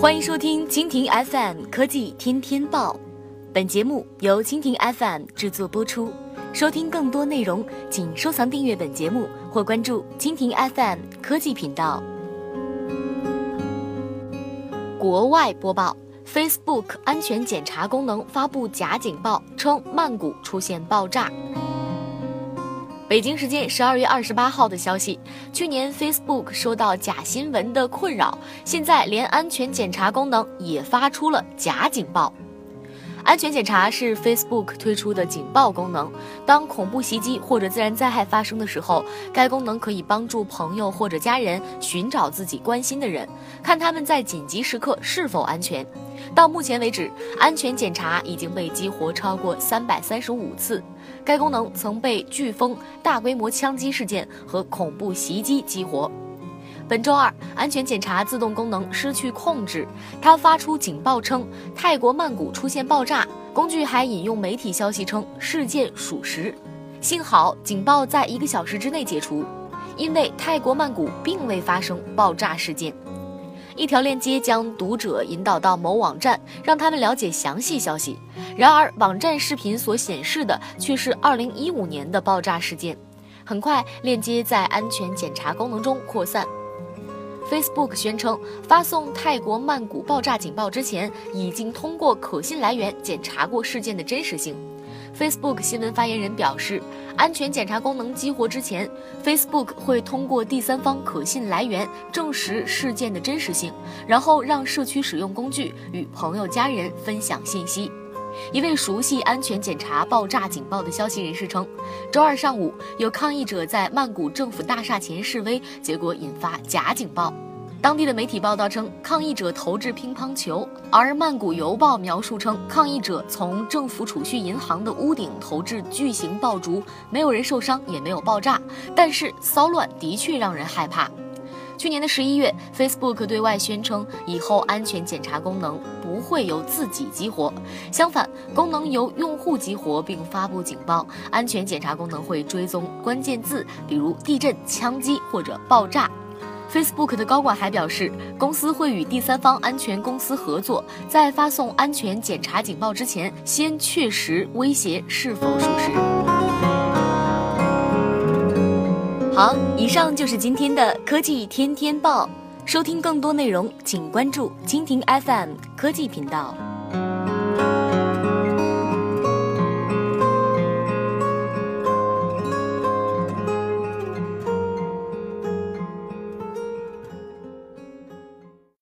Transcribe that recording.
欢迎收听蜻蜓 FM 科技天天报，本节目由蜻蜓 FM 制作播出。收听更多内容，请收藏订阅本节目或关注蜻蜓 FM 科技频道。国外播报：Facebook 安全检查功能发布假警报，称曼谷出现爆炸。北京时间十二月二十八号的消息，去年 Facebook 收到假新闻的困扰，现在连安全检查功能也发出了假警报。安全检查是 Facebook 推出的警报功能。当恐怖袭击或者自然灾害发生的时候，该功能可以帮助朋友或者家人寻找自己关心的人，看他们在紧急时刻是否安全。到目前为止，安全检查已经被激活超过三百三十五次。该功能曾被飓风、大规模枪击事件和恐怖袭击激活。本周二，安全检查自动功能失去控制，它发出警报称泰国曼谷出现爆炸。工具还引用媒体消息称事件属实。幸好警报在一个小时之内解除，因为泰国曼谷并未发生爆炸事件。一条链接将读者引导到某网站，让他们了解详细消息。然而，网站视频所显示的却是2015年的爆炸事件。很快，链接在安全检查功能中扩散。Facebook 宣称，发送泰国曼谷爆炸警报之前，已经通过可信来源检查过事件的真实性。Facebook 新闻发言人表示，安全检查功能激活之前，Facebook 会通过第三方可信来源证实事件的真实性，然后让社区使用工具与朋友家人分享信息。一位熟悉安全检查爆炸警报的消息人士称，周二上午有抗议者在曼谷政府大厦前示威，结果引发假警报。当地的媒体报道称，抗议者投掷乒乓球，而曼谷邮报描述称，抗议者从政府储蓄银行的屋顶投掷巨型爆竹，没有人受伤，也没有爆炸，但是骚乱的确让人害怕。去年的十一月，Facebook 对外宣称，以后安全检查功能不会由自己激活，相反，功能由用户激活并发布警报。安全检查功能会追踪关键字，比如地震、枪击或者爆炸。Facebook 的高管还表示，公司会与第三方安全公司合作，在发送安全检查警报之前，先确实威胁是否属实。好，以上就是今天的科技天天报。收听更多内容，请关注蜻蜓 FM 科技频道。